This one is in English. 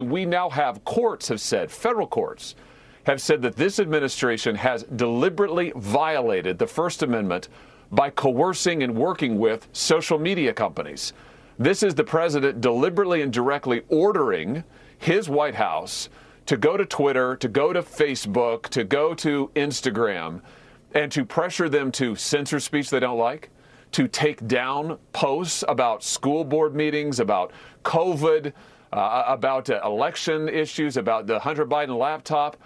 We now have courts have said, federal courts have said that this administration has deliberately violated the First Amendment by coercing and working with social media companies. This is the president deliberately and directly ordering his White House to go to Twitter, to go to Facebook, to go to Instagram, and to pressure them to censor speech they don't like, to take down posts about school board meetings, about COVID, uh, about uh, election issues, about the Hunter Biden laptop.